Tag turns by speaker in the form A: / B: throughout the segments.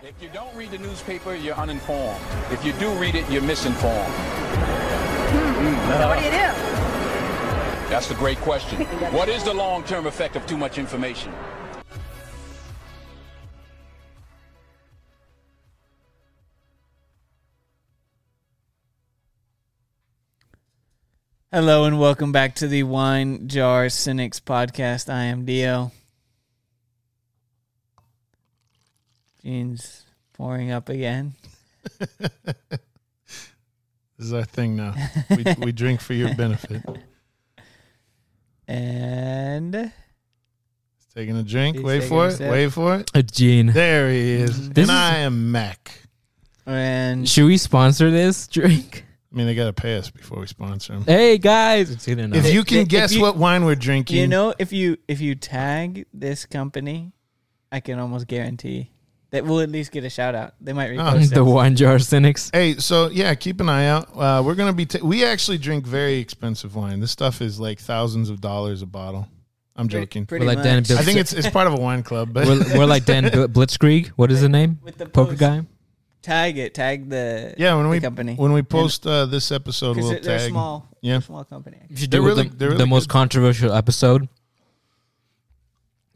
A: If you don't read the newspaper, you're uninformed. If you do read it, you're misinformed. Hmm.
B: So what do you do?
A: That's the great question. What is the long-term effect of too much information?
C: Hello and welcome back to the Wine Jar Cynics podcast. I am Dio. Gene's pouring up again.
D: This is our thing now. We, we drink for your benefit.
C: And
D: He's taking a drink.
C: He's
D: Wait
C: taking
D: for
C: a
D: it.
C: sip.
D: Wait for it.
E: A Gene.
D: There he is. Mm-hmm.
E: This
D: and
E: is-
D: I am Mac.
C: and
E: Should we sponsor this drink?
D: I mean, they got to pay us before we sponsor them.
E: Hey guys, it's in
D: If you can
C: if
D: guess
C: you-
D: what wine we're drinking,
C: you know if you if you tag this company, I can almost guarantee that we'll at least get a shout out. They might repost
E: the
C: it.
E: wine jar cynics.
D: Hey, so yeah, keep an eye out. Uh, we're gonna be. Ta- we actually drink very expensive wine. This stuff is like thousands of dollars a bottle. I'm
C: Pretty-
D: joking.
C: Pretty
E: We're like Dan
C: much.
D: I think it's it's part of a wine club, but
E: We're, we're like Dan Blitzkrieg. What is the name?
C: with the
E: Poker
C: post.
E: guy.
C: Tag it. Tag the
D: yeah, when
C: the
D: we
C: company
D: when we post uh, this episode,
C: because
D: we'll
C: they're, they're
D: tag.
C: small.
D: Yeah.
C: small company.
E: You should
D: They're
E: do
D: really-
E: the,
D: really
E: the most
D: good.
E: controversial episode.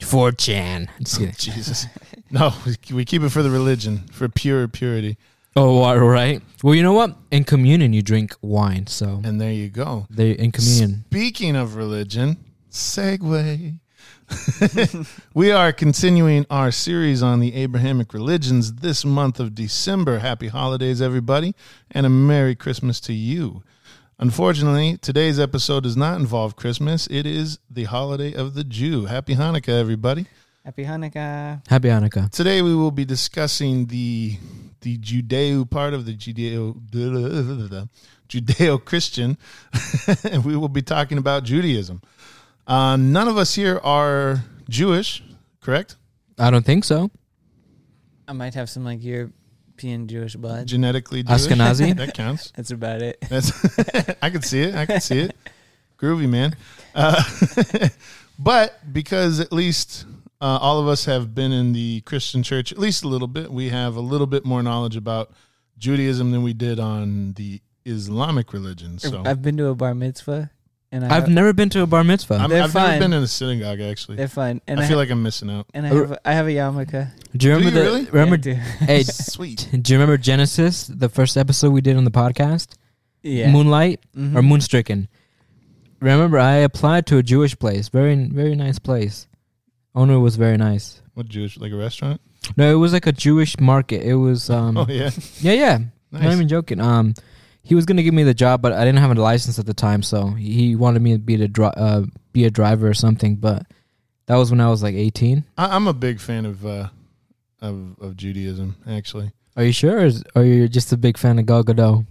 E: 4chan. Just kidding.
D: Jesus, no, we, keep it for the religion, for pure purity,
E: Oh, all right. Well, you know what? In communion, you drink wine. So
D: and there you go.
E: they in communion.
D: Speaking of religion, segue. we are continuing our series on the Abrahamic religions this month of December. Happy holidays, everybody, and a Merry Christmas to you. Unfortunately, today's episode does not involve Christmas. It is the holiday of the Jew. Happy Hanukkah, everybody.
C: Happy Hanukkah.
E: Happy Hanukkah.
D: Today we will be discussing the the Judeo part of the Judeo Judeo Christian, and we will be talking about Judaism. Uh, none of us here are Jewish, correct?
E: I don't think so.
C: I might have some like European Jewish blood.
D: Genetically Jewish.
E: Ashkenazi?
D: that counts.
C: That's about it.
D: That's I can see it. I can see it. Groovy man. Uh, but because at least uh, all of us have been in the Christian church at least a little bit, we have a little bit more knowledge about Judaism than we did on the Islamic religion. So
C: I've been to a bar mitzvah, and I
E: I've never been to a bar mitzvah.
D: I'm,
C: they're
D: I've never been in a synagogue actually.
C: they're fun. And
D: I
C: I,
D: feel
C: ha-
D: like I'm missing out.
C: and I have I have a yarmulke.
E: do you remember
D: Do you
E: the
D: really?
E: remember?
C: Yeah, I do.
E: Hey,
D: Sweet.
E: do you remember Genesis, the first episode we did on the podcast?
C: yeah.
E: Moonlight
C: Mhm.
E: or Moonstricken. Remember, I applied to a Jewish place. Very, very nice place. Owner was very nice.
D: What Jewish? Like a restaurant?
E: No, it was like a Jewish market. It was, um,
D: Oh yeah,
E: yeah, yeah. Not
D: nice.
E: even joking. Um, he was gonna give me the job, but I didn't have a license at the time, so he wanted me to be to dri- uh, be a driver or something. But that was when I was like eighteen.
D: I, I'm a big fan of uh, of of Judaism. Actually,
E: Are you sure, or, is, or you're just a big fan of Gal Gadot?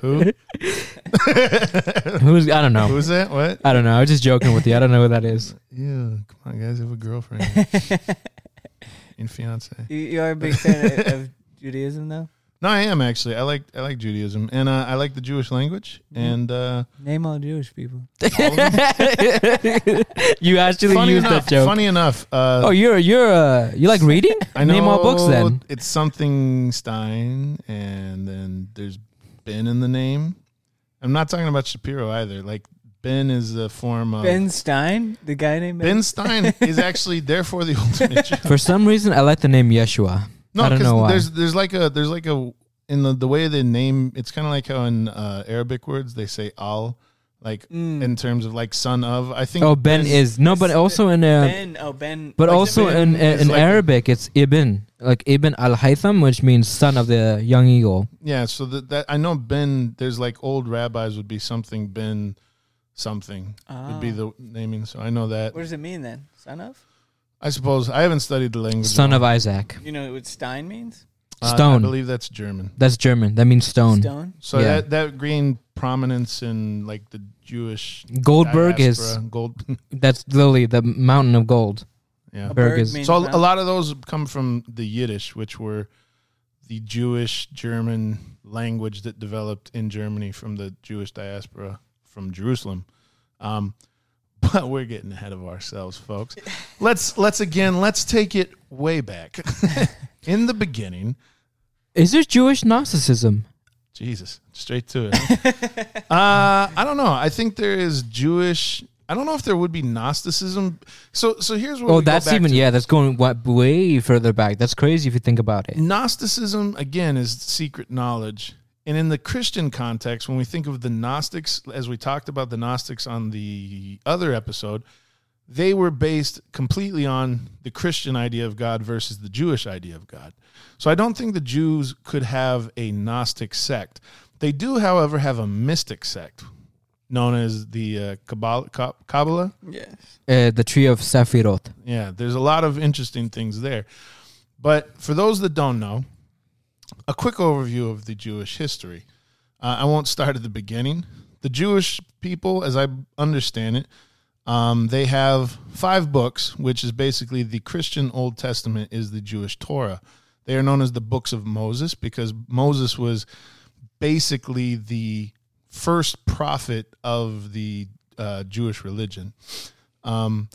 D: Who?
E: Who's I don't know.
D: Who's that? What?
E: I don't know. I was just joking with you. I don't know who that is.
D: Yeah, come on, guys, have a girlfriend and fiance.
C: you, you are a big fan of, of Judaism, though.
D: No, I am actually. I like I like Judaism, and uh, I like the Jewish language. And uh,
C: Name all Jewish people.
D: all
E: you actually
D: funny
E: used
D: enough,
E: that joke.
D: funny enough. Uh,
E: Oh, you're you're uh you like reading?
D: I know
E: Name all books then.
D: It's something Stein, and then there's Ben in the name. I'm not talking about Shapiro either. Like Ben is a form of
C: Ben Stein, the guy named
D: Ben Stein is actually therefore the ultimate. Jew.
E: For some reason, I like the name Yeshua.
D: No,
E: I don't know why.
D: there's there's like a there's like a in the the way they name it's kind of like how in uh, Arabic words they say al, like
C: Mm.
D: in terms of like son of. I think
E: Oh, Ben
D: Ben-
E: is no, but also in uh,
C: Ben. Oh, Ben.
E: but
C: like
E: also
D: Ben
E: in
D: is
E: in
D: like-
E: Arabic, it's Ibn, like Ibn al Haytham, which means son of the young eagle.
D: Yeah, so that, that I know Ben. There's like old rabbis would be something Ben, something would be
C: Oh.
D: the naming. So I know that.
C: What does it mean then? Son of?
D: I suppose I haven't studied the language.
E: Son of. Isaac.
C: You know what Stein means?
D: Uh, I believe that's German.
E: That's German. That means stone.
C: Stone.
D: So
E: Yeah.
D: that that gained prominence in like the Jewish
E: Goldberg is
D: diaspora. gold.
E: that's literally the mountain of gold.
D: yeah.
C: A
E: Berg
C: bird
E: is-
C: means
D: So a
C: mountain.
D: lot of those come from the Yiddish, which were the Jewish German language that developed in Germany from the Jewish diaspora from Jerusalem. Um, But we're getting ahead of ourselves, folks. Let's let's again let's take it way back. In the beginning,
E: Is there Jewish Gnosticism?
D: Jesus, straight to it. uh, I don't know. I think there is Jewish. I don't know if there would be Gnosticism. So, so here's what.
E: Oh, that's even
D: to.
E: yeah. That's going wa- way further back. That's crazy if you think about it.
D: Gnosticism again is secret knowledge, and in the Christian context, when we think of the Gnostics, as we talked about the Gnostics on the other episode, they were based completely on the Christian idea of God versus the Jewish idea of God. So I don't think the Jews could have a Gnostic sect. They do, however, have a mystic sect known as the uh, Kabbalah. Kabbalah?
C: Yes.
E: Uh, the tree of Sephiroth.
D: Yeah, there's a lot of interesting things there. But for those that don't know, a quick overview of the Jewish history. Uh, I won't start at the beginning. The Jewish people, as I understand it, um, they have five books, which is basically the Christian Old Testament is the Jewish Torah. They are known as the books of Moses because Moses was basically the first prophet of the uh, Jewish religion. Um,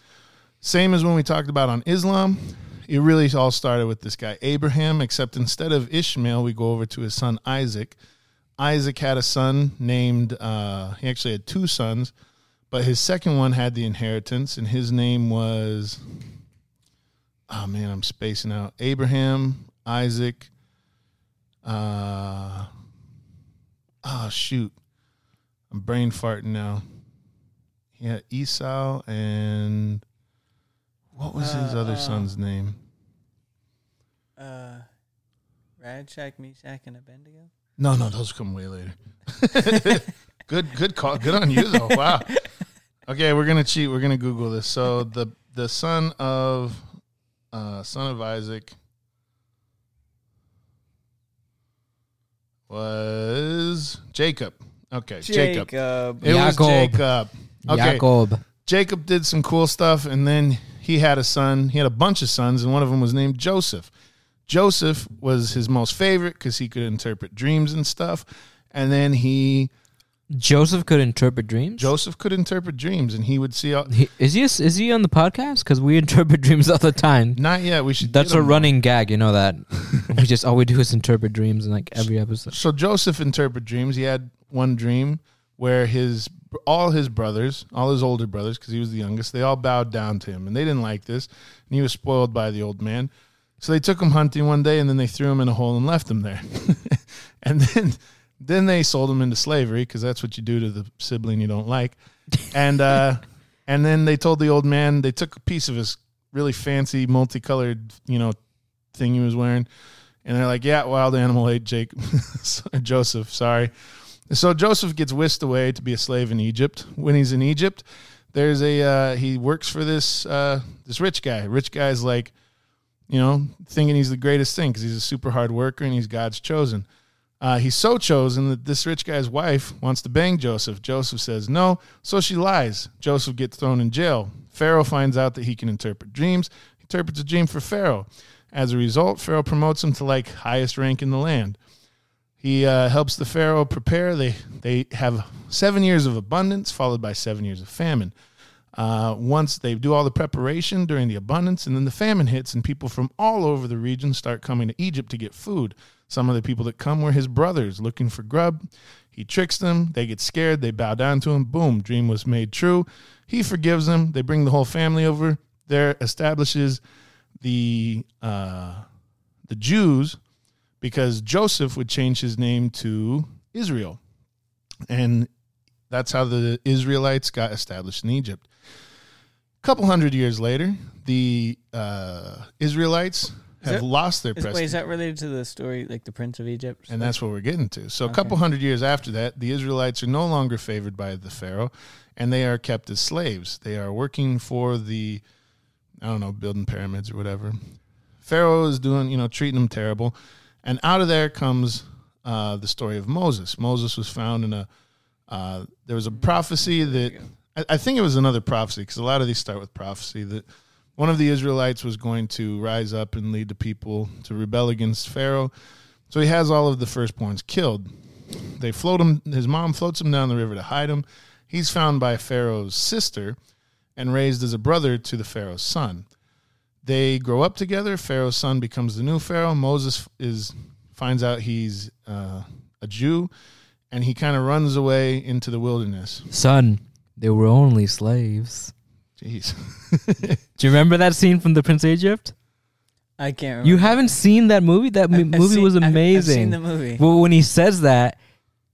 D: same as when we talked about on Islam, it really all started with this guy Abraham, except instead of Ishmael, we go over to his son Isaac. Isaac had a son named, uh, he actually had two sons, but his second one had the inheritance, and his name was, oh man, I'm spacing out. Abraham, Isaac, uh, oh shoot, I'm brain farting now. Yeah, Esau and what was his
C: Uh,
D: other
C: uh,
D: son's name?
C: Uh, Radshak, Meshach, and Abednego.
D: No, no, those come way later. good, good call. Good on you though. Wow. Okay, we're gonna cheat. We're gonna Google this. So the the son of uh, son of Isaac was Jacob. Okay, Jacob.
C: Jacob.
D: It was
E: Jacob.
D: Jacob. Okay,
E: Jacob.
D: Jacob did some cool stuff, and then he had a son. He had a bunch of sons, and one of them was named Joseph. Joseph was his most favorite because he could interpret dreams and stuff. And then he
E: Joseph could interpret dreams.
D: Joseph could interpret dreams, and he would see. All,
E: He, is he is he on the podcast? Because we interpret dreams all the time.
D: not yet. We should.
E: That's a running gag. You know that. we just all we do is interpret dreams in like every episode.
D: So Joseph interpret dreams. He had one dream where his all his brothers, all his older brothers, because he was the youngest, they all bowed down to him, and they didn't like this, and he was spoiled by the old man. So they took him hunting one day, and then they threw him in a hole and left him there. and then then they sold him into slavery because that's what you do to the sibling you don't like. And uh, and then they told the old man they took a piece of his really fancy multicolored you know thing he was wearing, and they're like, yeah, wild animal ate Jake Joseph. Sorry. So Joseph gets whisked away to be a slave in Egypt. When he's in Egypt, there's a uh, he works for this uh, this rich guy. Rich guy's like, you know, thinking he's the greatest thing because he's a super hard worker and he's God's chosen. Uh, he's so chosen that this rich guy's wife wants to bang Joseph. Joseph says no, so she lies. Joseph gets thrown in jail. Pharaoh finds out that he can interpret dreams. He interprets a dream for Pharaoh. As a result, Pharaoh promotes him to like highest rank in the land. He uh, helps the Pharaoh prepare. They they have seven years of abundance, followed by seven years of famine. Uh, once they do all the preparation during the abundance, and then the famine hits, and people from all over the region start coming to Egypt to get food. Some of the people that come were his brothers looking for grub. He tricks them. They get scared. They bow down to him. Boom, dream was made true. He forgives them. They bring the whole family over. There establishes the uh, the Jews because Joseph would change his name to Israel. And that's how the Israelites got established in Egypt. A couple hundred years later, the uh, Israelites have
C: that-
D: lost their
C: Is, wait, is that related to the story, like the Prince of Egypt?
D: And that's what we're getting to. So, a couple hundred years after that, the Israelites are no longer favored by the Pharaoh and they are kept as slaves. They are working for the, I don't know, building pyramids or whatever. Pharaoh is doing, you know, treating them terrible. And out of there comes uh, the story of Moses. Moses was found in a, uh, there was a prophecy that, I, I think it was another prophecy because a lot of these start with prophecy that one of the Israelites was going to rise up and lead the people to rebel against Pharaoh. So he has all of the firstborns killed. They float him. His mom floats him down the river to hide him. He's found by Pharaoh's sister, and raised as a brother to the Pharaoh's son. They grow up together. Pharaoh's son becomes the new Pharaoh. Moses is finds out he's uh, a Jew, and he kind of runs away into the wilderness.
E: Son, they were only slaves.
D: Jeez.
E: Do you remember that scene from the Prince of Egypt?
C: I can't remember.
E: You haven't seen that movie? That
C: I've-
E: mo-
C: I've
E: movie
C: seen-
E: was
C: I've- I've
E: amazing.
C: seen the movie.
E: Well, when he says that,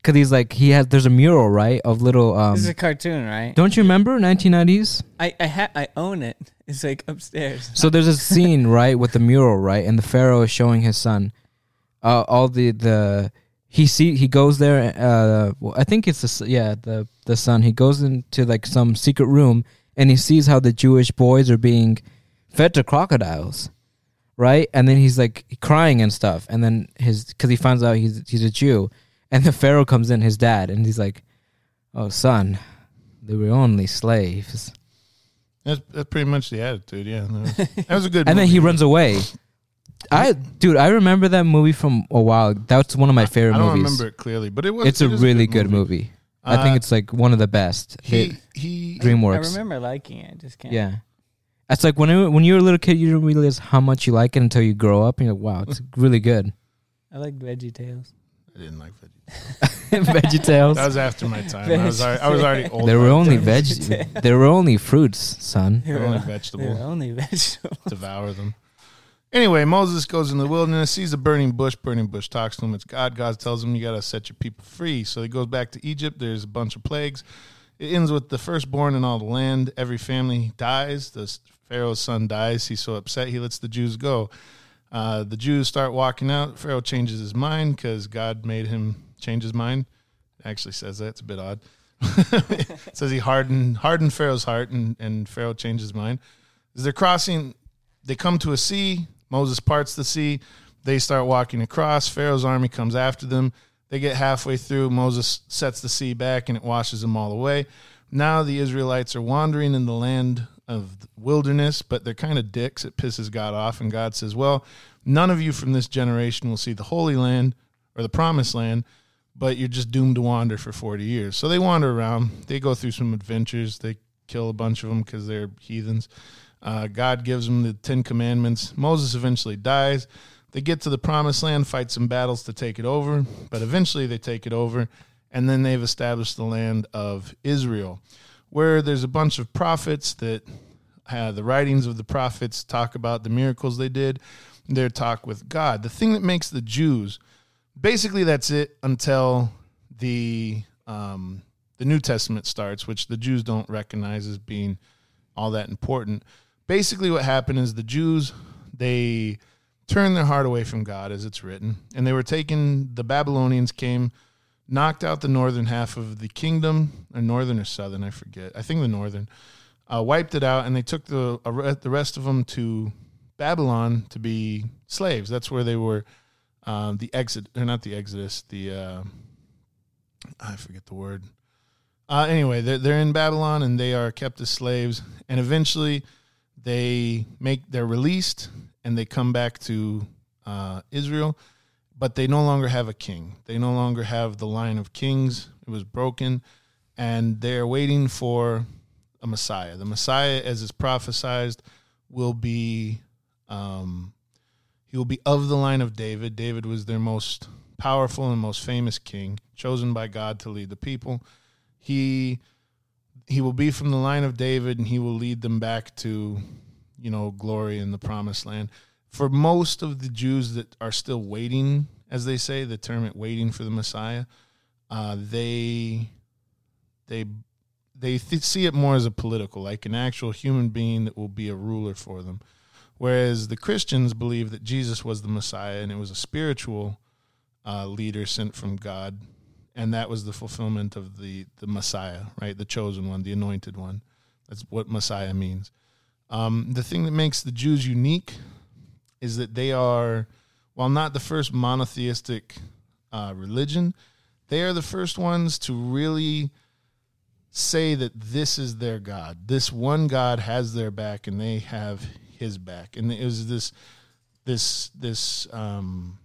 E: because he's like he has there's a mural right of little. Um,
C: this is a cartoon, right?
E: don't you remember 1990s?
C: I I ha- I own it. It's like upstairs.
E: So there's a scene right with the mural right, and the pharaoh is showing his son, uh, all the the he see he goes there. Uh, well, I think it's the yeah the the son. He goes into like some secret room and he sees how the Jewish boys are being fed to crocodiles, right? And then he's like crying and stuff. And then his because he finds out he's he's a Jew, and the pharaoh comes in, his dad, and he's like, "Oh son, they were only slaves."
D: That's, that's pretty much the attitude. Yeah, that was, that was a good.
E: and then he runs away. I dude, I remember that movie from a while. That's one of my favorite movies.
D: I don't
E: movies.
D: remember it clearly, but it was.
E: it's a
D: it is
E: really good movie. I
D: Uh,
E: think it's like one of the best.
D: He
E: Hit
D: he.
C: I
E: DreamWorks.
C: remember liking it. I just can't.
E: Yeah. It's like when it, when you're a little kid, you don't realize how much you like it until you grow up, and you're like, "Wow, it's really good."
C: I like Veggie Tales.
D: I didn't like veggie.
E: Veggie Tales.
D: That was after my time. I was already, I was already old.
E: There were only
D: time
E: veg. There were only fruits, son.
D: There were only
C: They're
D: vegetable.
C: only vegetable.
D: devour them. Anyway, Moses goes in the wilderness, sees a burning bush. Burning bush talks to him. It's God. God tells him, You got to set your people free. So he goes back to Egypt. There's a bunch of plagues. It ends with the firstborn in all the land. Every family dies. The Pharaoh's son dies. He's so upset, he lets the Jews go. Uh, the Jews start walking out. Pharaoh changes his mind because God made him change his mind. Actually says that. It's a bit odd. says he hardened hardened Pharaoh's heart, and, and Pharaoh changed his mind. As they're crossing, they come to a sea. Moses parts the sea. They start walking across. Pharaoh's army comes after them. They get halfway through. Moses sets the sea back and it washes them all away. Now the Israelites are wandering in the land of the wilderness, but they're kind of dicks. It pisses God off. And God says, Well, none of you from this generation will see the Holy Land or the Promised Land, but you're just doomed to wander for 40 years. So they wander around. They go through some adventures. They kill a bunch of them because they're heathens. Uh, God gives them the Ten Commandments. Moses eventually dies. They get to the promised land, fight some battles to take it over, but eventually they take it over, and then they've established the land of Israel, where there's a bunch of prophets that uh, the writings of the prophets talk about the miracles they did, their talk with God. The thing that makes the Jews, basically, that's it until the um, the New Testament starts, which the Jews don't recognize as being all that important. Basically, what happened is the Jews they turned their heart away from God, as it's written, and they were taken. The Babylonians came, knocked out the northern half of the kingdom, or northern or southern, I forget. I think the northern, uh, wiped it out, and they took the uh, the rest of them to Babylon to be slaves. That's where they were. Um, the exit, or not the Exodus, the uh, I forget the word. Uh, anyway, they're they're in Babylon and they are kept as slaves, and eventually they make they're released and they come back to uh, Israel, but they no longer have a king. They no longer have the line of kings. It was broken, and they're waiting for a Messiah. The Messiah, as is prophesied, will be um, he will be of the line of David. David was their most powerful and most famous king, chosen by God to lead the people. He he will be from the line of David and he will lead them back to, you know, glory in the promised land. For most of the Jews that are still waiting, as they say, the term it waiting for the Messiah, uh, they they they th- see it more as a political, like an actual human being that will be a ruler for them. Whereas the Christians believe that Jesus was the Messiah and it was a spiritual uh, leader sent from God, and that was the fulfillment of the the Messiah, right? The chosen one, the anointed one. That's what Messiah means. Um, the thing that makes the Jews unique is that they are, while not the first monotheistic uh, religion, they are the first ones to really say that this is their God. This one God has their back, and they have His back. And it was this, this, this um,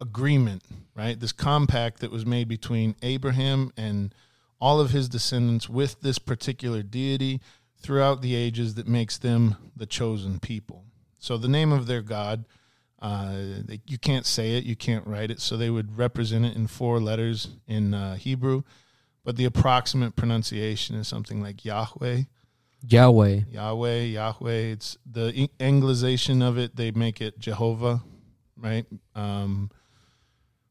D: agreement, right? This compact that was made between Abraham and all of his descendants with this particular deity throughout the ages that makes them the chosen people. So the name of their god, uh, they, you can't say it, you can't write it, so they would represent it in four letters in uh, Hebrew, but the approximate pronunciation is something like Yahweh.
E: Yahweh.
D: Yahweh, Yahweh. It's the Anglicization of it. They make it Jehovah, right? Um,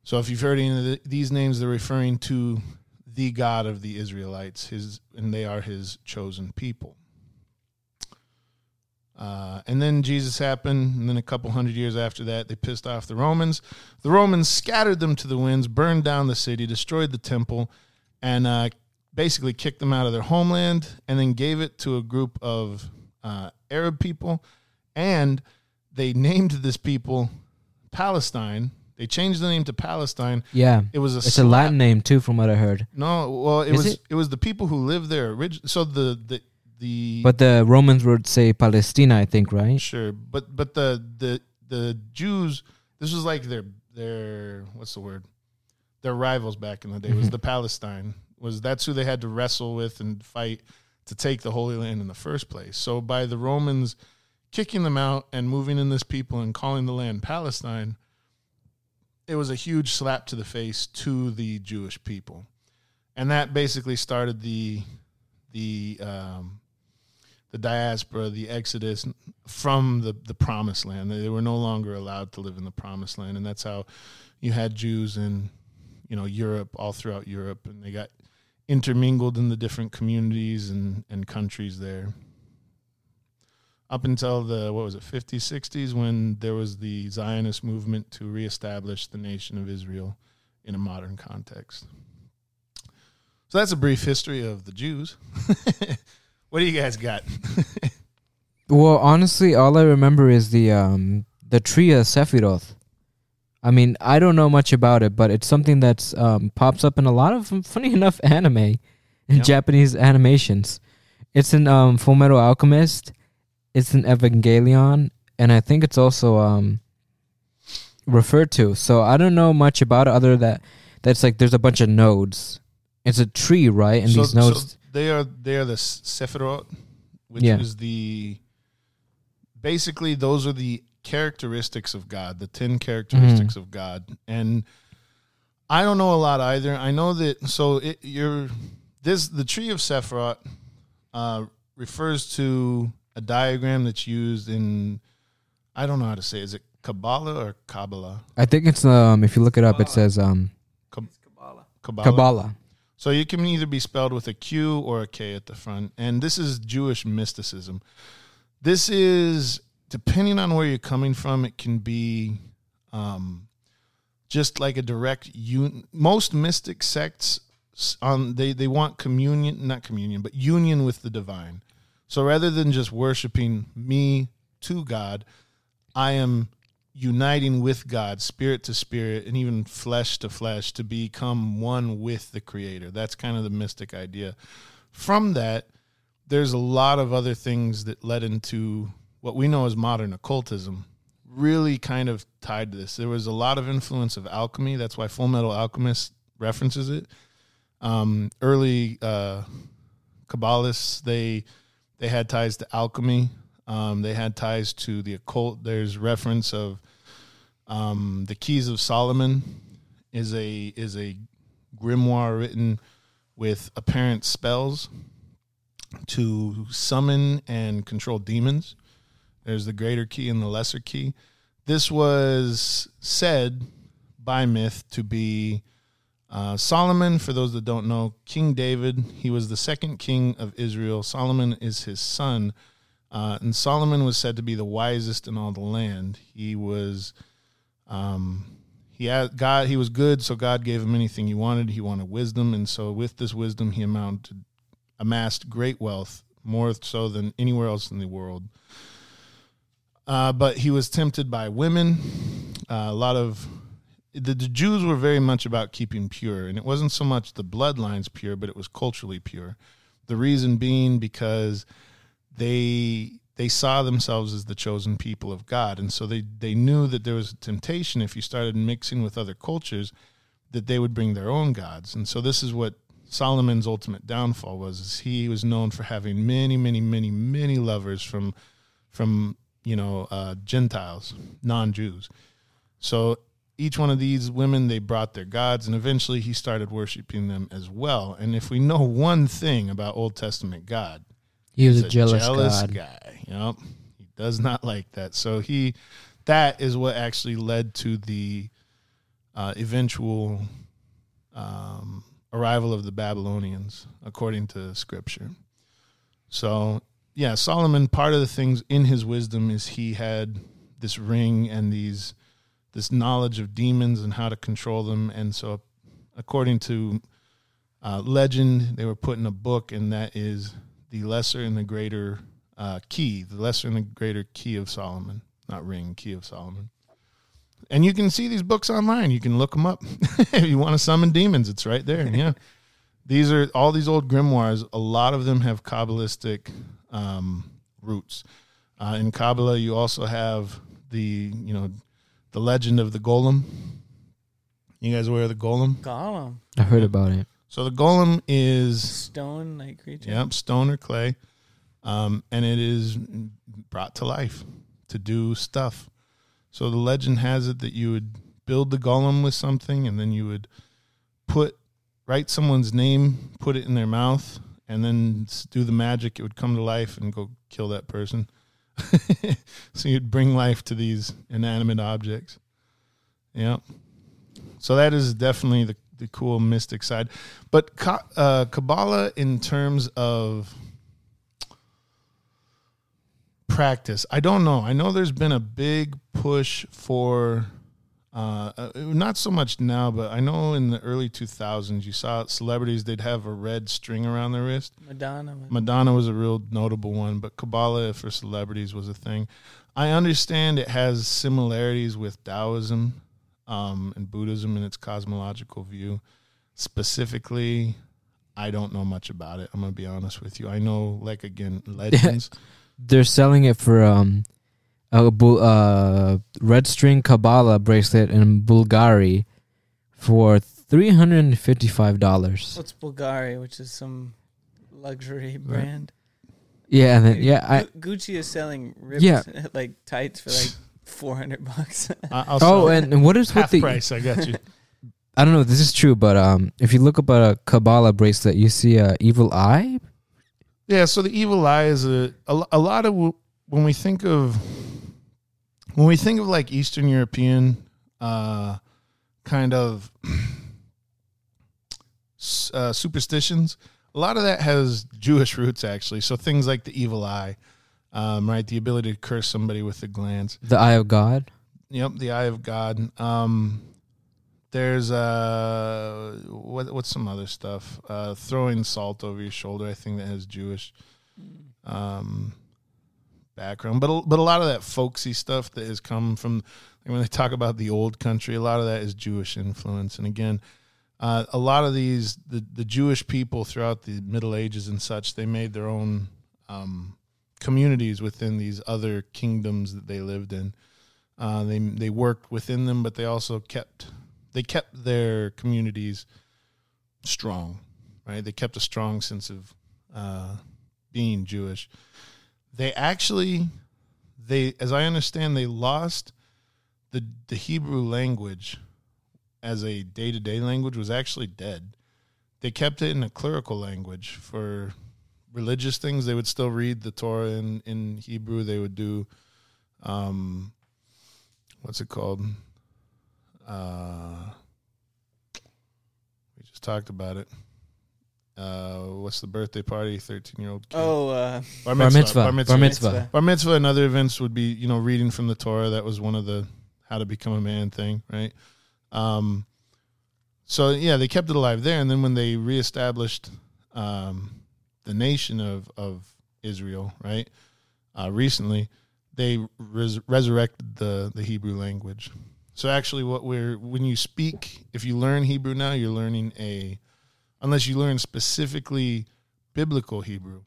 D: so if you've heard any of the, these names, they're referring to the God of the Israelites, his, and they are his chosen people. Uh, and then Jesus happened, and then a couple hundred years after that, they pissed off the Romans. The Romans scattered them to the winds, burned down the city, destroyed the temple, and uh, basically kicked them out of their homeland, and then gave it to a group of uh, Arab people, and they named this people Palestine. They changed the name to Palestine.
E: Yeah.
D: It was a
E: It's a Latin name too, from what I heard.
D: No, well, it
E: Is
D: was
E: it?
D: it? was the people who lived there originally. So the the the
E: But the Romans would say Palestina, I think, right?
D: Sure, but but the the the Jews. This was like their their what's the word? Their rivals back in the day was the Palestine. Was that's who they had to wrestle with and fight to take the Holy Land in the first place. So by the Romans kicking them out and moving in this people and calling the land Palestine, it was a huge slap to the face to the Jewish people, and that basically started the the um, the diaspora, the exodus from the, the promised land. They were no longer allowed to live in the promised land. And that's how you had Jews in, you know, Europe, all throughout Europe, and they got intermingled in the different communities and, and countries there. Up until the, what was it, 50s, 60s, when there was the Zionist movement to reestablish the nation of Israel in a modern context. So that's a brief history of the Jews. what do you guys got?
E: Well, honestly, all I remember is the um the of Sephiroth. I mean, I don't know much about it, but it's something that's um pops up in a lot of funny enough anime and
D: Yep.
E: Japanese animations. It's in um Fullmetal Alchemist, it's in Evangelion, and I think it's also um referred to. So I don't know much about it other that that's like there's a bunch of nodes. It's a tree, right? And
D: So-
E: these nodes
D: so they are they are the Sephiroth, which
E: Yeah.
D: is the basically those are the characteristics of God, the ten characteristics of God, and I don't know a lot either. I know that so it, you're this the tree of Sephiroth uh, refers to a diagram that's used in I don't know how to say. it. Is it Kabbalah or Kabbalah?
E: I think it's um if you look it up it says um
D: Kabbalah.
E: Kabbalah.
D: So you can either be spelled with a Q or a K at the front. And this is Jewish mysticism. This is, depending on where you're coming from, it can be um, just like a direct un- most mystic sects on they, they want communion, not communion, but union with the divine. So rather than just worshiping me to God, I am uniting with God, spirit to spirit, and even flesh to flesh to become one with the Creator. That's kind of the mystic idea. From that, there's a lot of other things that led into what we know as modern occultism, really kind of tied to this. There was a lot of influence of alchemy. That's why Full Metal Alchemist references it. Um, early uh, Kabbalists, they they had ties to alchemy. Um, they had ties to the occult. There's reference of um, the Keys of Solomon is a is a grimoire written with apparent spells to summon and control demons. There's the greater key and the lesser key. This was said by myth to be uh, Solomon. For those that don't know, King David. He was the second king of Israel. Solomon is his son, uh, and Solomon was said to be the wisest in all the land. He was, um, he had God. He was good, so God gave him anything he wanted. He wanted wisdom, and so with this wisdom, he amounted amassed great wealth, more so than anywhere else in the world. Uh, but he was tempted by women. Uh, a lot of the, the Jews were very much about keeping pure, and it wasn't so much the bloodlines pure, but it was culturally pure. The reason being because they they saw themselves as the chosen people of God, and so they they knew that there was a temptation if you started mixing with other cultures that they would bring their own gods, and so this is what Solomon's ultimate downfall was is he was known for having many, many, many, many lovers from from you know uh, Gentiles, non-Jews. So each one of these women, they brought their gods, and eventually he started worshiping them as well. And if we know one thing about Old Testament God,
E: He was
D: he's
E: a jealous, God.
D: guy. Yep, he does not like that. So he, that is what actually led to the uh, eventual um, arrival of the Babylonians, according to Scripture. So yeah, Solomon. Part of the things in his wisdom is he had this ring and these this knowledge of demons and how to control them. And so, according to uh, legend, they were put in a book, and that is the lesser and the greater uh, key, the lesser and the greater key of Solomon, not ring, key of Solomon. And you can see these books online. You can look them up. if you want to summon demons, it's right there. Yeah. These are all these old grimoires. A lot of them have Kabbalistic um, roots. Uh, in Kabbalah, you also have the, you know, the legend of the golem. You guys aware of the golem?
C: Golem.
E: I heard about it.
D: So the golem is
C: stone like creature.
D: Yep, stone or clay. Um, and it is brought to life to do stuff. So the legend has it that you would build the golem with something and then you would put write someone's name, put it in their mouth, and then do the magic. It would come to life and go kill that person. so you'd bring life to these inanimate objects. Yeah. So that is definitely the, the cool mystic side. But uh, Kabbalah, in terms of practice, I don't know. I know there's been a big push for, uh, uh, not so much now, but I know in the early 2000s, you saw celebrities, they'd have a red string around their wrist.
C: Madonna. was-
D: Madonna was a real notable one, but Kabbalah for celebrities was a thing. I understand it has similarities with Taoism um, and Buddhism in its cosmological view. Specifically, I don't know much about it. I'm gonna be honest with you. I know, like again, legends.
E: They're selling it for um a bu- uh red string Kabbalah bracelet in Bulgari for three hundred and fifty five dollars.
C: What's Bulgari, which is some luxury brand.
E: Yeah, and then yeah, I
C: Gu- Gucci is selling ripped
E: Yeah.
C: like tights for like four hundred bucks.
D: I- I'll
E: oh,
D: sell it.
E: and, and what is with
D: half
E: the
D: price. I got you.
E: I don't know if this is true, but um, if you look up at a Kabbalah bracelet, you see a evil eye.
D: Yeah, so the evil eye is a a, a lot of w- when we think of when we think of like Eastern European uh, kind of uh, superstitions. A lot of that has Jewish roots, actually. So things like the evil eye, um, right? The ability to curse somebody with a glance.
E: The eye of God.
D: Yep, the eye of God. Um, there's uh, what what's some other stuff? Uh, throwing salt over your shoulder. I think that has Jewish um, background, but a, but a lot of that folksy stuff that has come from when they talk about the old country. A lot of that is Jewish influence, and again. Uh, a lot of these, the, the Jewish people throughout the Middle Ages and such, they made their own um, communities within these other kingdoms that they lived in. Uh, they they worked within them, but they also kept they kept their communities strong, right? They kept a strong sense of uh, being Jewish. They actually, they as I understand, they lost the the Hebrew language as a day to day language was actually dead. They kept it in a clerical language for religious things. They would still read the Torah in in Hebrew. They would do. Um, what's it called? Uh, we just talked about it. Uh, what's the birthday party? Thirteen year old kid.
C: oh, uh,
D: bar
E: Bar mitzvah.
D: Bar mitzvah.
E: Bar mitzvah.
D: Bar mitzvah and other events would be, you know, reading from the Torah. That was one of the how to become a man thing, right? Um, so yeah, they kept it alive there, and then when they reestablished um, the nation of of Israel, right, uh, recently, they res- resurrected the the Hebrew language. So actually, what we're when you speak, if you learn Hebrew now, you're learning a, unless you learn specifically biblical Hebrew,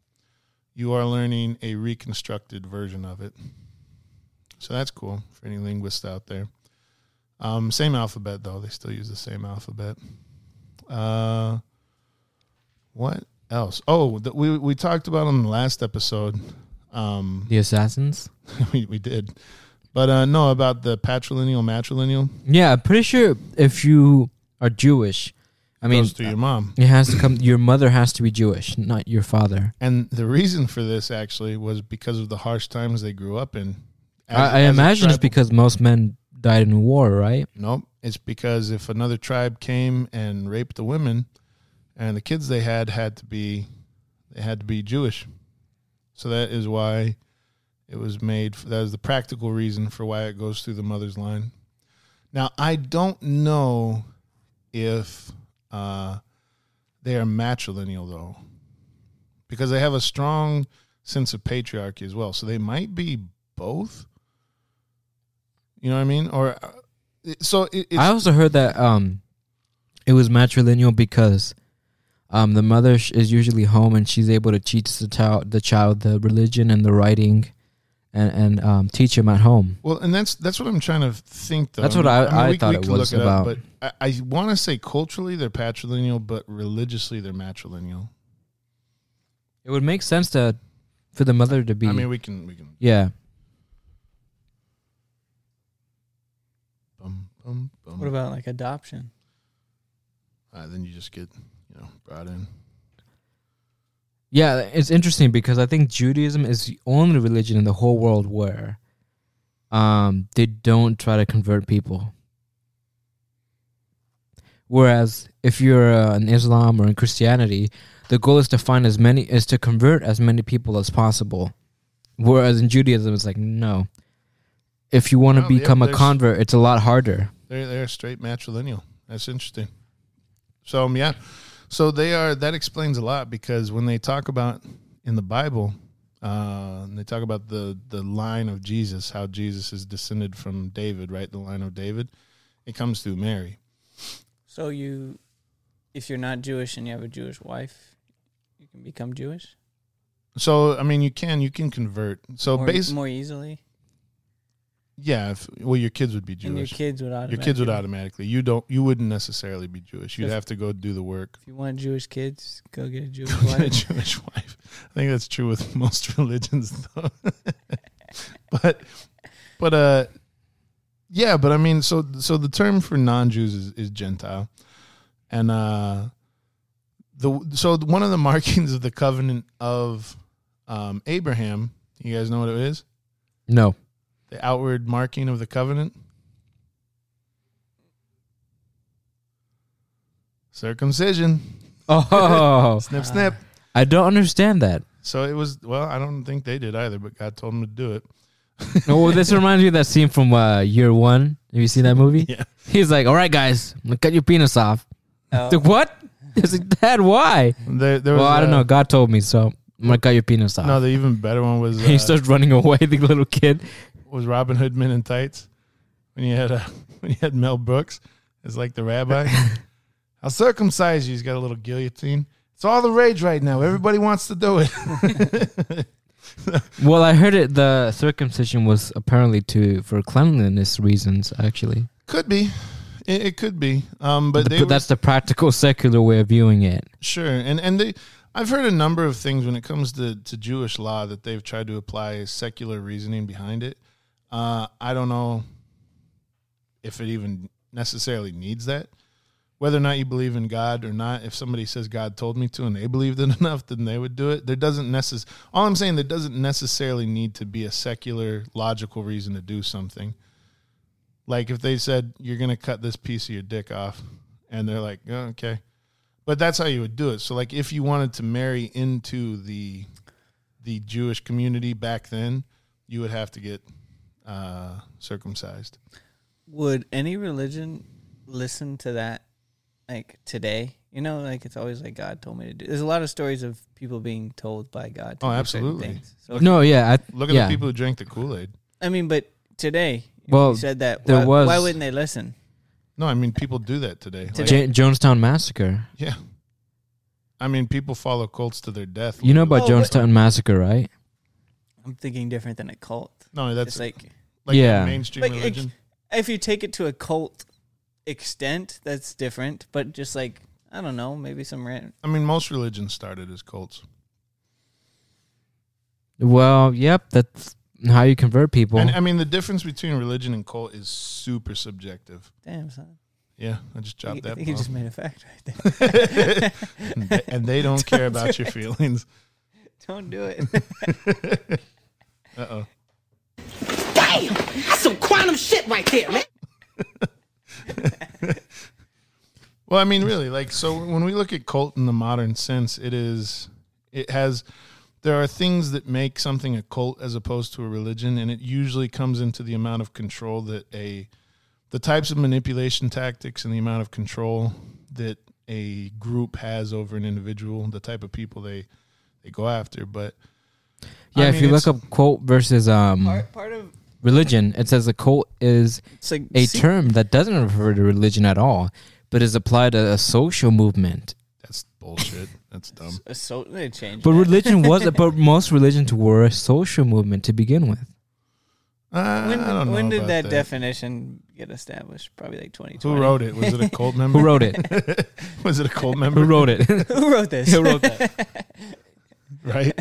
D: you are learning a reconstructed version of it. So that's cool for any linguists out there. Um, same alphabet though; they still use the same alphabet. Uh, What else? Oh, that we we talked about on the last episode. Um,
E: The assassins.
D: we, we did, but uh, no, about the patrilineal matrilineal.
E: Yeah, I'm pretty sure if you are Jewish, I mean,
D: goes through your mom.
E: it has to come. Your mother has to be Jewish, not your father.
D: And the reason for this actually was because of the harsh times they grew up in. As-
E: I, I
D: as
E: imagine it's because most men died in war, right?
D: Nope. It's because if another tribe came and raped the women, and the kids they had had to be, they had to be Jewish. So that is why it was made. That is the practical reason for why it goes through the mother's line. Now I don't know if uh, they are matrilineal though, because they have a strong sense of patriarchy as well. So they might be both. You know what I mean? Or uh, so it,
E: I also heard that um, it was matrilineal because um, the mother is usually home and she's able to teach the child the religion and the writing, and and um, teach him at home.
D: Well, and that's that's what I'm trying to think. Though.
E: That's what I- I thought it
D: could
E: was
D: look up,
E: about.
D: but I, I want to say culturally they're patrilineal, but religiously they're matrilineal.
E: It would make sense to for the mother to be.
D: I mean, we can we can.
E: yeah,
D: Bum, bum, bum.
C: What about like adoption?
D: Uh, then you just get you know brought in.
E: Yeah. It's interesting because I think Judaism is the only religion in the whole world where um, they don't try to convert people. Whereas if you're uh, in Islam or in Christianity, the goal is to find as many is to convert as many people as possible. Whereas in Judaism, it's like no. If you want to
D: Oh, yeah,
E: become a convert, it's a lot harder.
D: They're they're straight matrilineal. That's interesting. So um, yeah, so they are. That explains a lot because when they talk about in the Bible, uh, they talk about the the line of Jesus, how Jesus is descended from David, right? The line of David, it comes through Mary.
C: So you, if you're not Jewish and you have a Jewish wife, you can become Jewish
D: So I mean, you can you can convert. So
C: more, more easily,
D: yeah. If, well, your kids would be
C: and your
D: Jewish.
C: kids would automatically.
D: Your kids would automatically. You don't. You wouldn't necessarily be Jewish. You'd have to go do the work.
C: If you want Jewish kids, go get a Jewish
D: Get a
C: wife.
D: Jewish wife. I think that's true with most religions, though. but, but uh, yeah. But I mean, so so the term for non-Jews is, is Gentile, and uh, the so one of the markings of the covenant of um, Abraham. You guys know what it is?
E: No.
D: The outward marking of the covenant. Circumcision.
E: Oh,
D: Snip, snip.
E: I don't understand that.
D: So it was. Well, I don't think they did either, but God told them to do it.
E: No, well, this reminds me of that scene from uh, Year One. Have you seen that movie?
D: Yeah.
E: He's like, "All right, guys, I'm gonna cut your penis off."
C: Oh.
E: Like, what? He's like, Dad, why?
D: There, there was,
E: Well, I don't know. God told me, so I'm gonna cut your penis off.
D: No, the even better one was
E: he
D: uh,
E: starts running away. The little kid.
D: Was Robin Hood Men in Tights when you had uh, when you had Mel Brooks as like the rabbi. I'll circumcise you. He's got a little guillotine. It's all the rage right now. Everybody wants to do it.
E: Well, I heard it. The circumcision was apparently to for cleanliness reasons. Actually,
D: could be, it, it could be. Um, but
E: but,
D: they were,
E: that's the practical, secular way of viewing it.
D: Sure, and and they, I've heard a number of things when it comes to to Jewish law that they've tried to apply secular reasoning behind it. Uh, I don't know if it even necessarily needs that. Whether or not you believe in God or not, if somebody says God told me to and they believed it enough, then they would do it. There doesn't necess- All I'm saying, there doesn't necessarily need to be a secular, logical reason to do something. Like if they said you're going to cut this piece of your dick off, and they're like, oh, okay, but that's how you would do it. So like if you wanted to marry into the the Jewish community back then, you would have to get uh, circumcised.
C: Would any religion listen to that like today? You know, like it's always like God told me to do. There's a lot of stories of people being told by God. To
D: Oh, absolutely.
C: So
E: No, yeah, I,
D: Look at
E: yeah.
D: the people who drank the Kool Aid.
C: I mean, but today,
E: Well,
C: you said that.
E: there
C: why,
E: was-
C: why wouldn't they listen?
D: No, I mean people do that today. Like,
E: Ja- Jonestown massacre.
D: yeah, I mean people follow cults to their death.
E: You know about
C: Oh, but-
E: Jonestown massacre, right?
C: I'm thinking different than a cult.
D: No, that's
C: it's like
D: like
E: Yeah.
D: mainstream
C: Like,
D: religion.
C: if you take it to a cult extent, that's different. But just like I don't know. Maybe some random.
D: I mean, most religions started as cults.
E: Well, yep, that's how you convert people.
D: And I mean, the difference between religion and cult is super subjective.
C: Damn son.
D: Yeah, I just
C: I
D: dropped
C: think- I
D: that.
C: think you just made a fact right there.
D: and they- and they don't care about your feelings.
C: don't do it.
D: Uh oh.
F: Damn! That's some quantum shit right there, man.
D: Well, I mean, really, like, so when we look at cult in the modern sense, it is, it has, there are things that make something a cult as opposed to a religion, and it usually comes into the amount of control that a, the types of manipulation tactics and the amount of control that a group has over an individual, the type of people they, they go after. But
E: yeah,
D: I
E: if you look up quote versus um
C: part, part of
E: religion, it says a cult is
C: it's like
E: a
C: see-
E: term that doesn't refer to religion at all, but is applied to a social movement.
D: that's bullshit. That's dumb.
C: a so they changed.
E: But
C: that.
E: religion was, but most religions were a social movement to begin with.
D: Uh,
C: when
D: I don't know.
C: when did
D: about
C: that, definition get established? Probably like 2020.
D: Who wrote it? Was it a cult member?
E: Who wrote it?
D: Was it a cult member?
E: Who wrote it?
C: Who wrote this?
E: Who wrote that?
D: right?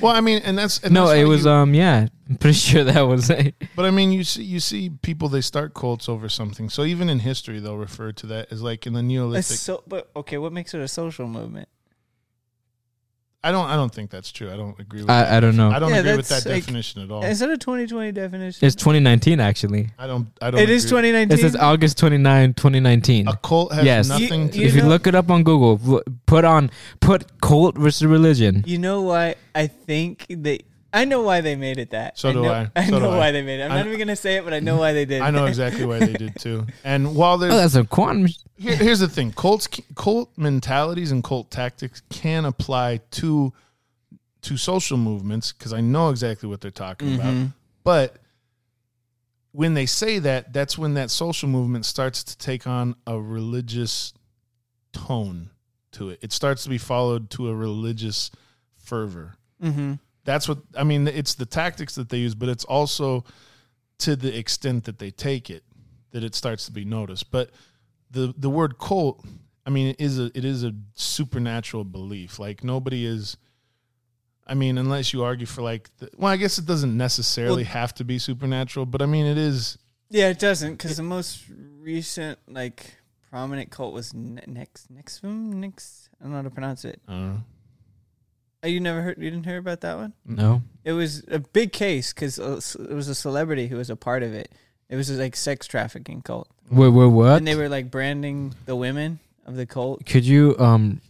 D: Well, I mean, and that's and
E: no,
D: that's
E: it was
D: you-
E: um yeah, I'm pretty sure that was it.
D: but I mean, you see, you see people they start cults over something. So even in history, they'll refer to that as like in the
C: A
D: Neolithic.
C: so, but okay, what makes it a social movement?
D: I don't, I don't think that's true. I don't agree with. that.
E: I, I don't know.
D: I don't
C: Yeah,
D: agree with
C: that's
D: that
C: like-
D: definition at all.
C: Is that a 2020 definition?
E: It's 2019 actually.
D: I don't, I don't.
C: It is
D: agree.
C: 2019.
E: It says August 29, 2019.
D: A cult has
E: Yes.
D: nothing
C: You-
D: to.
C: you
E: if you
C: know-
E: look it up on Google, w- put on put cult versus religion.
C: You know why I think they. I know why they made it that.
D: So do
C: know,
D: I.
C: I
D: So do
C: know
D: I.
C: why they made it. I'm
D: I-
C: not even gonna say it, but I know why they did.
D: I know exactly why they did too. And while there's
E: Oh, that's a quantum.
D: Here, here's the thing: cults, cult mentalities, and cult tactics can apply to to social movements because I know exactly what they're talking about. But when they say that, that's when that social movement starts to take on a religious tone to it. It starts to be followed to a religious fervor.
C: Mm-hmm.
D: That's what I mean. It's the tactics that they use, but it's also to the extent that they take it that it starts to be noticed. But the the word cult, I mean, it is a it is a supernatural belief. Like nobody is. I mean, unless you argue for like, the, well, I guess it doesn't necessarily
C: Well-
D: have to be supernatural, but I mean, it is.
C: Yeah, it doesn't because the most recent like prominent cult was Ne- next Nexum Nix. I don't know how to pronounce it.
D: I don't know.
C: Oh, you never heard? You didn't hear about that one?
E: No.
C: It was a big case because it was a celebrity who was a part of it. It was like sex trafficking cult,
E: Wait, wait, what?
C: and they were like branding the women of the cult.
E: Could you um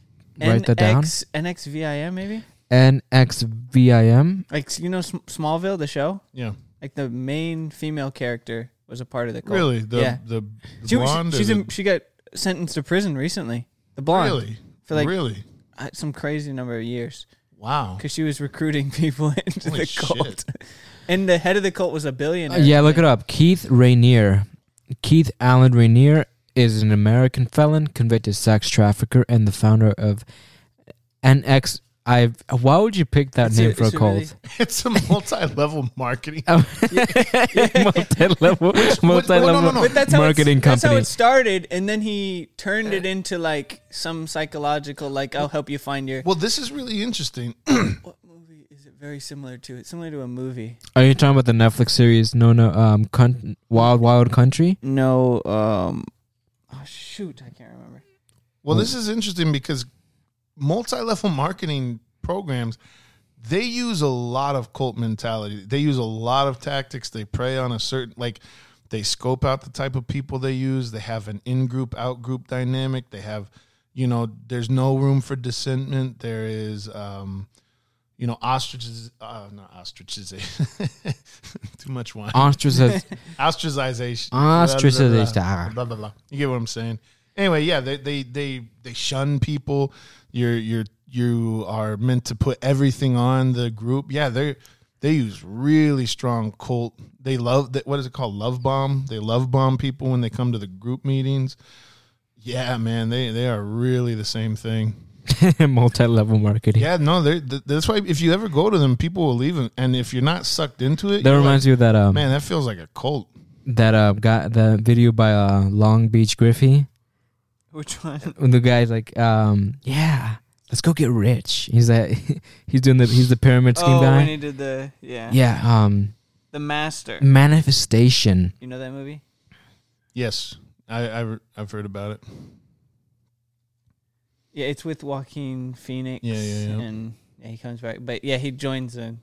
E: write that down?
C: NXIVM maybe.
E: NXIVM.
C: Like you know Sm- Smallville, the show.
D: Yeah,
C: Like the main female character was a part of the cult.
D: really. The
C: yeah.
D: the, the
C: She,
D: blonde. or
C: she's
D: the-
C: she got sentenced to prison recently. The blonde
D: really,
C: for like
D: really.
C: Some crazy number of years
D: Wow.
C: because she was recruiting people into
D: Holy
C: the cult. And the head of the cult was a billionaire.
E: Uh, yeah, look it up. Keith Raniere. Keith Alan Raniere is an American felon, convicted sex trafficker, and the founder of NX. I. Why would you pick that
C: It's
E: name
C: a-
E: for a
C: it's
E: cult?
C: really-
D: It's a multi-level marketing.
E: multi-level,
D: what-
E: multi-level
D: no, no, no.
C: But that's how
E: marketing
C: it's, That's how it started, and then he turned it into like some psychological, like I'll help you find your.
D: Well, this is really interesting.
C: What movie is it very similar to? It's similar to a movie.
E: Are you talking about the Netflix series? No, no. Um, Con- Wild Wild Country.
C: No, um, oh shoot, I can't remember.
D: Well, this is interesting because multi-level marketing programs they use a lot of cult mentality. They use a lot of tactics. They prey on a certain like they scope out the type of people they use. They have an in-group out-group dynamic. They have you know, there's no room for dissentment. There is um you know, ostriches uh not ostriches Too much wine.
E: Ostraciz-
D: ostracization.
E: Ostracization.
D: Blah, blah, blah, blah. You get what I'm saying? Anyway, yeah, they they they they shun people. You're you're you are meant to put everything on the group. Yeah, they they use really strong cult. They love that. What is it called? Love bomb. They love bomb people when they come to the group meetings. Yeah, man, they they are really the same thing.
E: multi-level marketing.
D: Yeah, no, they th- that's why if you ever go to them, people will leave, and- and if you're not sucked into it,
E: That reminds
D: like,
E: you of that um
D: man, that feels like a cult.
E: that uh got the video by uh Long Beach Griffy.
C: Which one?
E: when the guy's like, um, yeah, let's go get rich. He's that he's doing the he's the pyramid scheme
C: oh,
E: guy.
C: when he did the yeah.
E: yeah, um,
C: The Master.
E: manifestation.
C: You know that movie?
D: Yes, I, I've I've heard about it.
C: Yeah, it's with Joaquin Phoenix.
D: Yeah, yeah, yeah.
C: And yeah, he comes back, but yeah, he joins a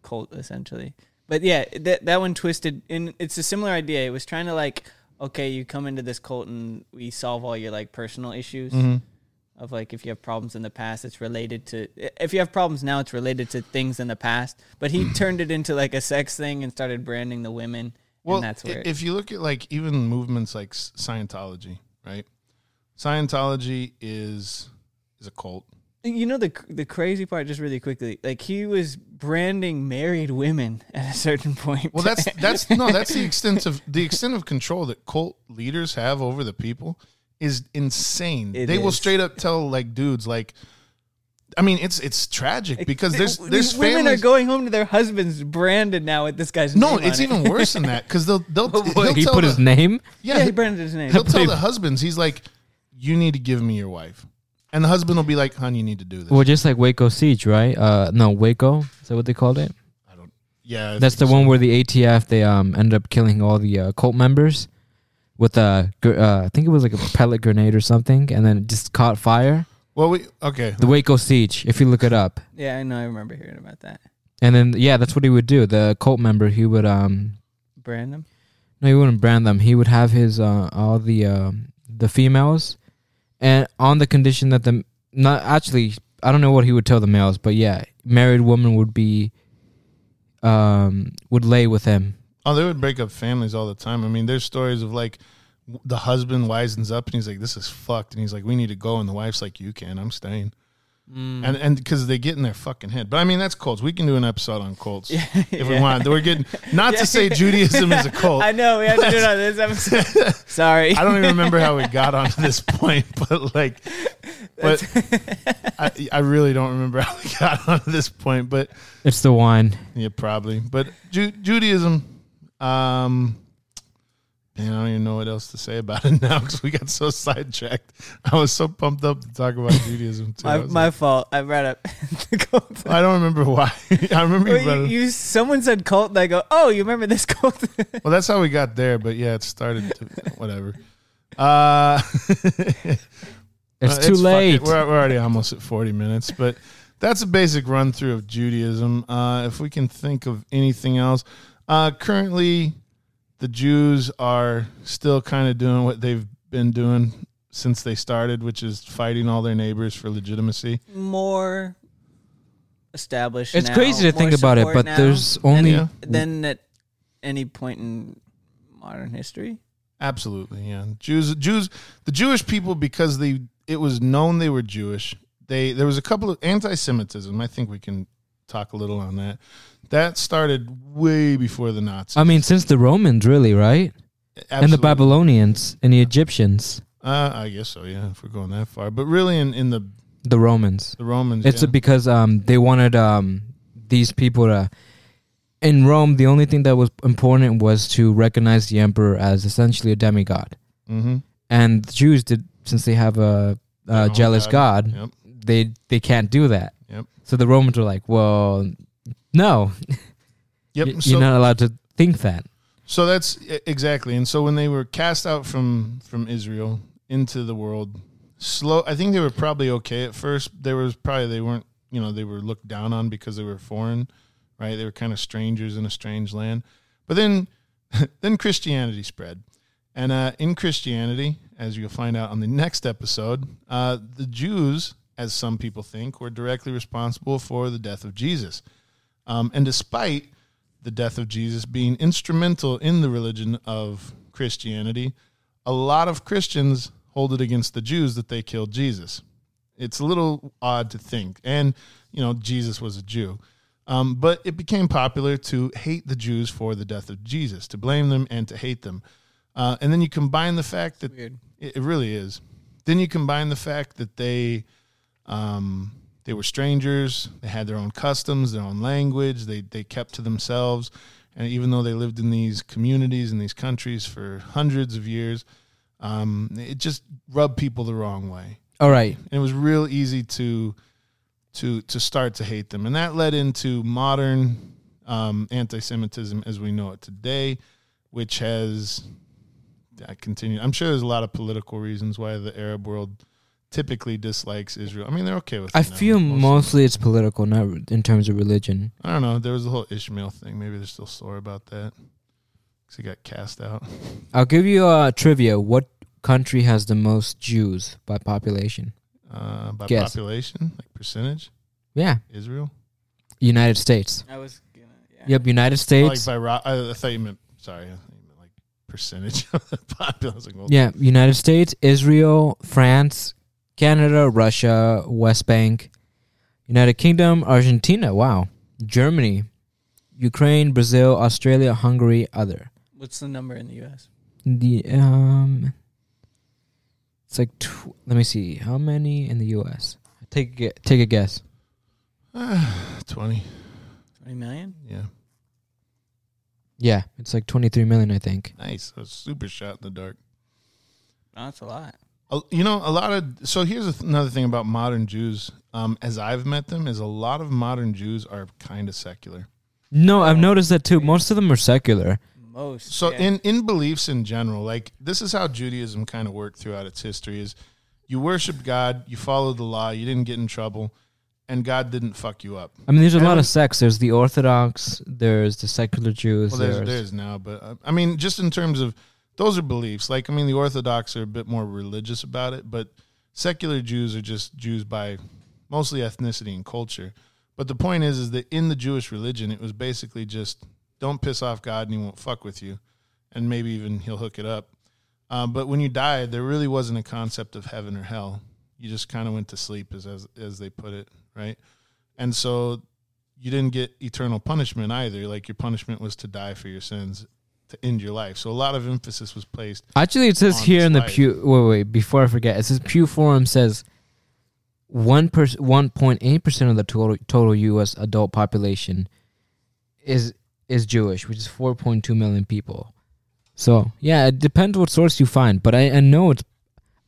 C: cult essentially. But yeah, that that one twisted, and it's a similar idea. It was trying to like, okay, you come into this cult and we solve all your like personal issues
D: Mhm.
C: of like if you have problems in the past, it's related to if you have problems now, it's related to things in the past. But he turned it into like a sex thing and started branding the women,
D: Well,
C: and that's where
D: i-
C: it-
D: if you look at like even movements like Scientology, right? Scientology is is a cult.
C: You know the the crazy part, just really quickly, like he was branding married women at a certain point.
D: Well, that's that's no, that's the extent of the extent of control that cult leaders have over the people is insane.
C: It
D: they will straight up tell like dudes like, I mean, it's it's tragic because there's
C: These
D: there's
C: women
D: families.
C: are going home to their husbands branded now with this guy's
D: no,
C: name
D: it's
C: on
D: even
C: it.
D: worse than that because they'll they'll he'll
E: he
D: tell
E: put
D: the,
E: his name.
D: yeah,
C: Yeah, he branded his name.
D: he'll tell the husbands he's like, you need to give me your wife, and the husband will be like, hon, you need to do this.
E: Well, just like Waco Siege, right? Uh, no, Waco. Is that what they called it?
D: I don't. Yeah, I
E: That's the
D: think so.
E: one where the ATF they um ended up killing all the uh, cult members with a uh, I think it was like a pellet grenade or something, and then it just caught fire.
D: Well, we okay.
E: The Waco Siege, if you look it up,
C: Yeah, I know. I remember hearing about that.
E: and then yeah, that's what he would do. The cult member, he would um
C: Brand them.
E: no, he wouldn't brand them. He would have his uh all the um the females, and on the condition that the not actually I don't know what he would tell the males, but yeah, married woman would be um would lay with him
D: Oh, they would break up families all the time. I mean, there's stories of like the husband wisens up and he's like, "This is fucked," and he's like, "We need to go," and the wife's like, "You can, I'm staying,"
C: Mm.
D: and and because they get in their fucking head. But I mean, that's cults. We can do an episode on cults if we want. We're getting not to say Judaism is a cult.
C: I know we had to do it on this episode. Sorry.
D: I don't even remember how we got onto this point, but like, but I, I really don't remember how we got onto this point. But
E: it's the wine
D: Yeah, probably. But Ju- Judaism, um, man, I don't even know what else to say about it now because we got so sidetracked. I was so pumped up to talk about Judaism too.
C: My, my
D: like-
C: fault. I brought up the cult.
D: I don't remember why. I remember you
C: Well,
D: brought
C: you, you someone said cult, and I go, oh, you remember this cult?
D: Well, that's how we got there. But yeah, it started. To, whatever. Uh,
E: it's
D: Uh,
E: too
D: fuck
E: late
D: it. We're, we're already almost at 40 minutes, but that's a basic run through of Judaism. Uh, if we can think of anything else, uh, currently the Jews are still kind of doing what they've been doing since they started, which is fighting all their neighbors for legitimacy.
C: more established.
E: it's
C: now,
E: crazy to think about it but
C: now
E: there's only
D: Yeah.
C: than at any point in modern history.
D: Absolutely, yeah. Jews, Jews, the Jewish people, because they it was known they were Jewish. They there was a couple of anti-Semitism. I think we can talk a little on that. That started way before the Nazis.
E: i mean since the romans really right and the babylonians and the egyptians
D: Uh, I guess so. Yeah, if we're going that far, but really, in in the
E: the romans
D: the Romans,
E: It's
D: yeah.
E: because um they wanted um these people to in Rome the only thing that was important was to recognize the emperor as essentially a demigod.
D: Mhm.
E: And the Jews did since they have a,
D: Their
E: a
D: own
E: jealous god,
D: Yep.
E: they they can't do that.
D: Yep.
E: So the Romans were like, "Well, no.
D: Yep.
E: You're not allowed to think that."
D: so that's exactly. And so when they were cast out from from Israel into the world, slow. I think they were probably okay at first. There was probably they weren't. You know, they were looked down on because they were foreign, right? They were kind of strangers in a strange land. But then, then Christianity spread, and uh, in Christianity, as you'll find out on the next episode, uh, the Jews, as some people think, were directly responsible for the death of Jesus. Um, and despite the death of Jesus being instrumental in the religion of Christianity, a lot of Christians hold it against the Jews that they killed Jesus. It's a little odd to think. And, you know, Jesus was a Jew. Um, but it became popular to hate the Jews for the death of Jesus, to blame them and to hate them. Uh, and then you combine the fact that it really is. Then you combine the fact that they um, they were strangers. They had their own customs, their own language. They they kept to themselves, and even though they lived in these communities in these countries for hundreds of years, Um, it just rubbed people the wrong way.
E: All right.
D: And it was real easy to to to start to hate them, and that led into modern um, anti-Semitism as we know it today, which has I continue. I'm sure there's a lot of political reasons why the Arab world typically dislikes Israel. I mean, they're okay with.
E: I
D: it now,
E: feel
D: most of
E: mostly it's political, not in terms of religion.
D: I don't know. There was the whole Ishmael thing. Maybe they're still sore about that because he got cast out.
E: I'll give you a trivia. What country has the most Jews by population?
D: Uh, by
E: Guess.
D: population, like percentage,
E: Yeah,
D: Israel.
E: United States.
C: I was gonna. Yeah.
E: Yep, United
D: Oh,
E: States.
D: like by ro- I, I thought you meant. Sorry, I thought you meant like percentage of the population. Like, well,
E: yeah, United States, Israel, France, Canada, Russia, West Bank, United Kingdom, Argentina. Wow, Germany, Ukraine, Brazil, Australia, Hungary, other.
C: What's the number in the U.S.?
E: The um, it's like tw- let me see how many in the U.S. Take a, take a guess.
D: twenty.
C: Twenty million.
D: Yeah,
E: Yeah, it's like twenty three million, I think.
D: nice. A super shot in the dark.
C: Oh, that's a lot.
D: You know, a lot of so here's another thing about modern Jews. Um, as I've met them, is a lot of modern Jews are kind of secular.
E: No, I've noticed that too. Most of them are secular.
C: Most.
D: So
C: yeah.
D: in in beliefs in general, like this is how Judaism kind of worked throughout its history: is you worship God, you follow the law, you didn't get in trouble, and God didn't fuck you up.
E: I mean, there's a lot of sects. There's the Orthodox. There's the secular Jews.
D: Well, there's
E: there's,
D: there's now, but uh, I mean, just in terms of those are beliefs. Like I mean, the Orthodox are a bit more religious about it, but secular Jews are just Jews by mostly ethnicity and culture. But the point is, is that in the Jewish religion, it was basically just don't piss off God and He won't fuck with you, and maybe even He'll hook it up. Um, but when you died, there really wasn't a concept of heaven or hell. You just kind of went to sleep, as, as as they put it, right? And so you didn't get eternal punishment either. Like your punishment was to die for your sins to end your life. So a lot of emphasis was placed.
E: Actually, it says here in the
D: life.
E: Pew. Wait, wait. Before I forget, it says Pew Forum says one per one point eight percent of the total total U.S. adult population is is Jewish, which is four point two million people. So yeah, it depends what source you find, but I, I know it's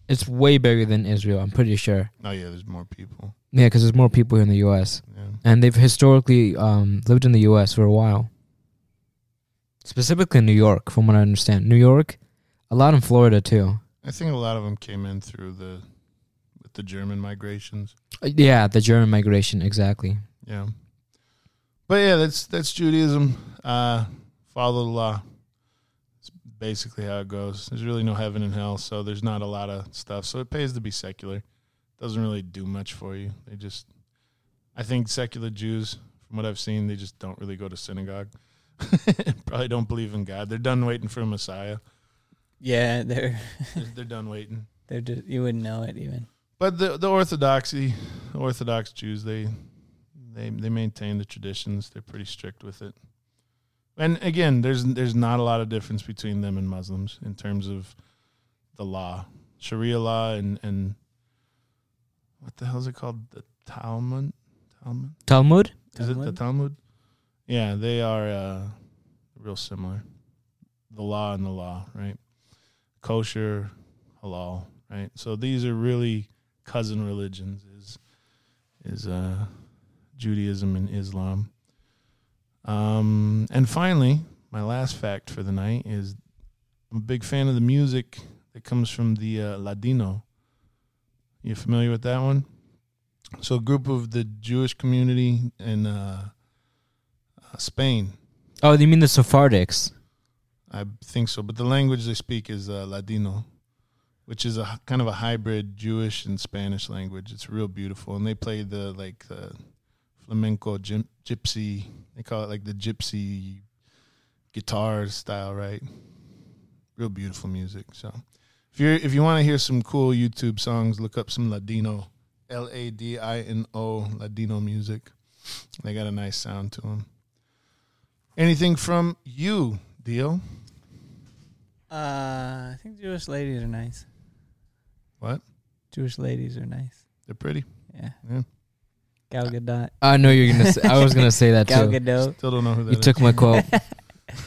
E: it's way bigger than Israel. I'm pretty sure.
D: Oh yeah, there's more people.
E: Yeah, because there's more people here in the U.S.
D: Yeah.
E: and they've historically um, lived in the U.S. for a while. Specifically New York, from what I understand. New York, a lot in Florida too.
D: I think a lot of them came in through the with the German migrations.
E: Uh, Yeah, the German migration, exactly.
D: Yeah. But yeah, that's that's Judaism. Uh, follow the law. It's basically how it goes. There's really no heaven and hell, so there's not a lot of stuff. So it pays to be secular. Doesn't really do much for you. They just, I think secular Jews, from what I've seen, they just don't really go to synagogue. Probably don't believe in God. They're done waiting for a Messiah.
C: yeah, they're
D: They're, they're done waiting.
C: they're just you wouldn't know it even.
D: But the the orthodoxy, Orthodox Jews, they they they maintain the traditions. They're pretty strict with it. And again, there's there's not a lot of difference between them and Muslims in terms of the law, Sharia law, and and what the hell is it called? The Talmud. Talmud
E: Talmud?
D: is it the
C: Talmud?
D: Yeah, they are uh, real similar. The law and the law, right? Kosher, halal, right? So these are really cousin religions. Is is uh, Judaism and Islam. Um, and finally, my last fact for the night is I'm a big fan of the music that comes from the uh, Ladino. You familiar with that one? So, a group of the Jewish community in uh, Spain.
E: Oh, you mean the Sephardics?
D: I think so, but the language they speak is uh, Ladino, which is a kind of a hybrid Jewish and Spanish language. It's real beautiful, and they play the like the flamenco gym, gypsy. They call it like the gypsy guitar style, right? Real beautiful music. So, if you're if you want to hear some cool YouTube songs, look up some Ladino, L A D I N O Ladino music. They got a nice sound to them. Anything from you, Dio?
C: Uh, I think Jewish ladies are nice.
D: What?
C: Jewish ladies are nice.
D: They're pretty.
C: Yeah.
D: Yeah.
C: Gal Gadot.
E: I know you're gonna. Say, I was gonna say that
C: Gal
E: too.
C: Gadot
D: Still don't know who that
E: You
D: is.
E: took my quote.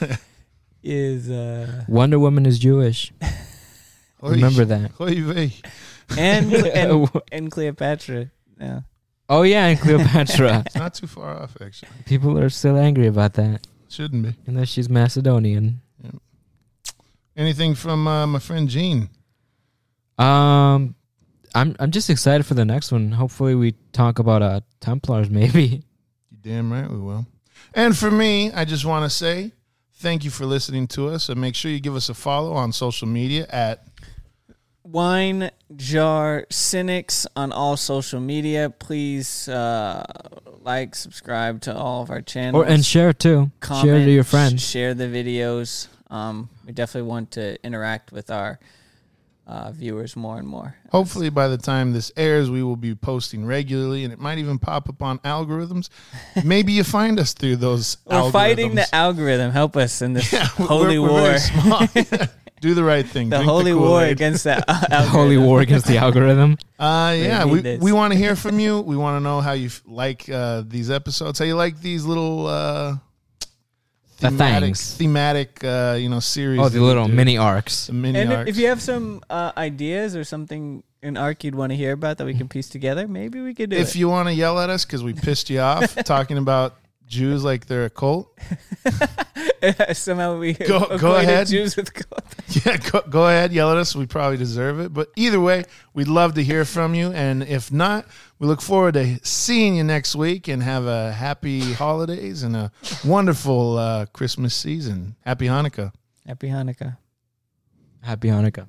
C: is uh
E: Wonder Woman is Jewish.
D: Oy.
E: Remember that.
D: Oy vey.
C: and and, and Cleopatra. Yeah.
E: Oh yeah, and Cleopatra.
D: It's not too far off, actually.
E: People are still angry about that,
D: Shouldn't be.
E: unless she's Macedonian.
D: Anything from uh, my friend Gene?
E: Um, I'm I'm just excited for the next one. Hopefully, we talk about uh Templars. Maybe.
D: You damn right we will. And for me, I just want to say thank you for listening to us, and make sure you give us a follow on social media at
C: Wine Jar Cynics on all social media. Please uh, like, subscribe to all of our channels.
E: Or and share too.
C: comment,
E: share to your friends.
C: share the videos. Um, we definitely want to interact with our uh, viewers more and more.
D: Hopefully, by the time this airs, we will be posting regularly, and it might even pop up on algorithms. Maybe you find us through those.
C: We're fighting the algorithm. Help us in this
D: Yeah, we're-
C: holy
D: we're
C: war.
D: very small. Do the right thing.
C: the
D: Drink
C: holy war against the
E: The holy war against the algorithm.
D: Uh, yeah,
C: need
D: we, we want to hear from you. We want to know how you f- like uh, these episodes. How you like these little uh, thematic,
E: things.
D: thematic, uh, you know, series.
E: Oh, the little mini arcs.
D: the mini
C: And if,
D: arcs.
C: if you have some uh, ideas or something an arc you'd want to hear about that we can piece together, maybe we could do
D: if
C: it.
D: you want to yell at us because we pissed you off talking about Jews like they're a cult,
C: Somehow we
D: Go- go ahead.
C: Jews with gold.
D: yeah, go, go ahead, yell at us. We probably deserve it. But either way, we'd love to hear from you. And if not, we look forward to seeing you next week and have a happy holidays and a wonderful uh, Christmas season. Happy Hanukkah.
C: Happy Hanukkah.
E: Happy Hanukkah.